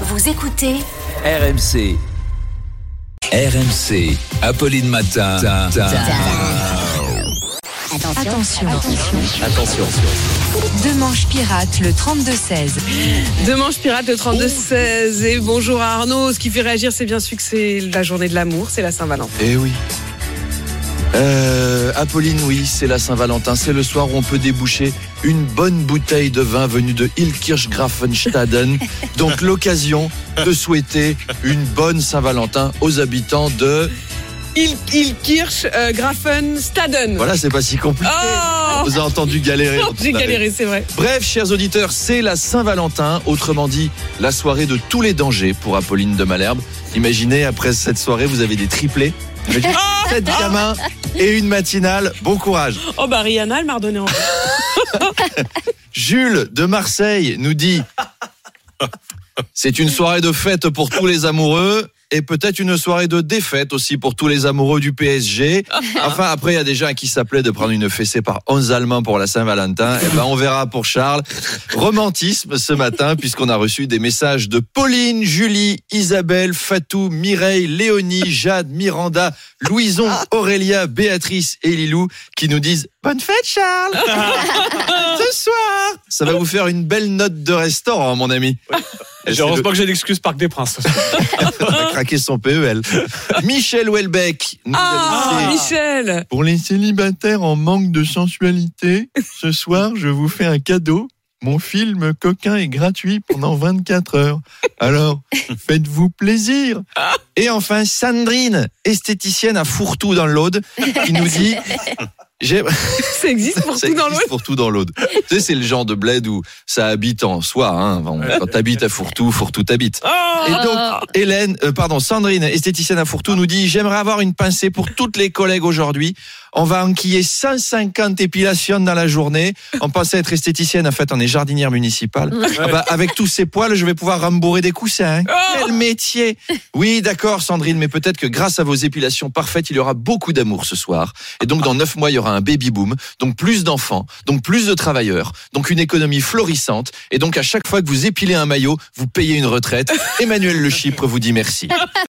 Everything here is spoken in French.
Vous écoutez RMC. RMC. Apolline Matin. Attention. Attention. Deux manches pirates, le 32-16. Deux manches pirates le 32-16 et bonjour à Arnaud. Ce qui fait réagir, c'est bien sûr que c'est la journée de l'amour, c'est la Saint-Valentin. Eh oui. Euh, Apolline, oui, c'est la Saint-Valentin. C'est le soir où on peut déboucher une bonne bouteille de vin venue de Ilkirch-Grafenstaden. Donc l'occasion de souhaiter une bonne Saint-Valentin aux habitants de... Il, Ilkirch, euh, Grafen, Staden. Voilà, c'est pas si compliqué. Oh Vous avez entendu galérer. J'ai galéré, c'est vrai. Bref, chers auditeurs, c'est la Saint-Valentin, autrement dit la soirée de tous les dangers pour Apolline de Malherbe. Imaginez, après cette soirée, vous avez des triplés. Imaginez, sept gamins et une matinale. Bon courage. Oh bah Rihanna, elle m'a redonné envie. Jules de Marseille nous dit C'est une soirée de fête pour tous les amoureux et peut-être une soirée de défaite aussi pour tous les amoureux du PSG. Enfin, après, il y a des gens à qui ça plaît de prendre une fessée par 11 Allemands pour la Saint-Valentin. Et ben, on verra pour Charles. Romantisme ce matin, puisqu'on a reçu des messages de Pauline, Julie, Isabelle, Fatou, Mireille, Léonie, Jade, Miranda, Louison, Aurélia, Béatrice et Lilou qui nous disent Bonne fête, Charles Ce soir Ça va vous faire une belle note de restaurant, mon ami. Heureusement que j'ai l'excuse Parc des Princes. le- a craqué son PEL. Michel Houellebecq nous a Ah, Michel Pour les célibataires en manque de sensualité, ce soir, je vous fais un cadeau. Mon film coquin est gratuit pendant 24 heures. Alors, faites-vous plaisir. Et enfin, Sandrine, esthéticienne à Fourtou dans l'Aude, qui nous dit... Ça existe pour ça tout dans existe l'autre pour tout dans l'Aude. Tu sais, c'est le genre de bled où ça habite en soi. Hein. Quand t'habites à Fourtou, Fourtou t'habite. Oh Et donc, Hélène, euh, pardon, Sandrine, esthéticienne à Fourtou, nous dit J'aimerais avoir une pensée pour toutes les collègues aujourd'hui. On va enquiller 150 épilations dans la journée. On pensait être esthéticienne, en fait, on est jardinière municipale. Ah bah, avec tous ces poils, je vais pouvoir rembourrer des coussins. hein. Quel métier Oui, d'accord, Sandrine, mais peut-être que grâce à vos épilations parfaites, il y aura beaucoup d'amour ce soir. Et donc, dans neuf mois, il y aura un baby boom, donc plus d'enfants, donc plus de travailleurs, donc une économie florissante. Et donc, à chaque fois que vous épilez un maillot, vous payez une retraite. Emmanuel Le Chypre vous dit merci.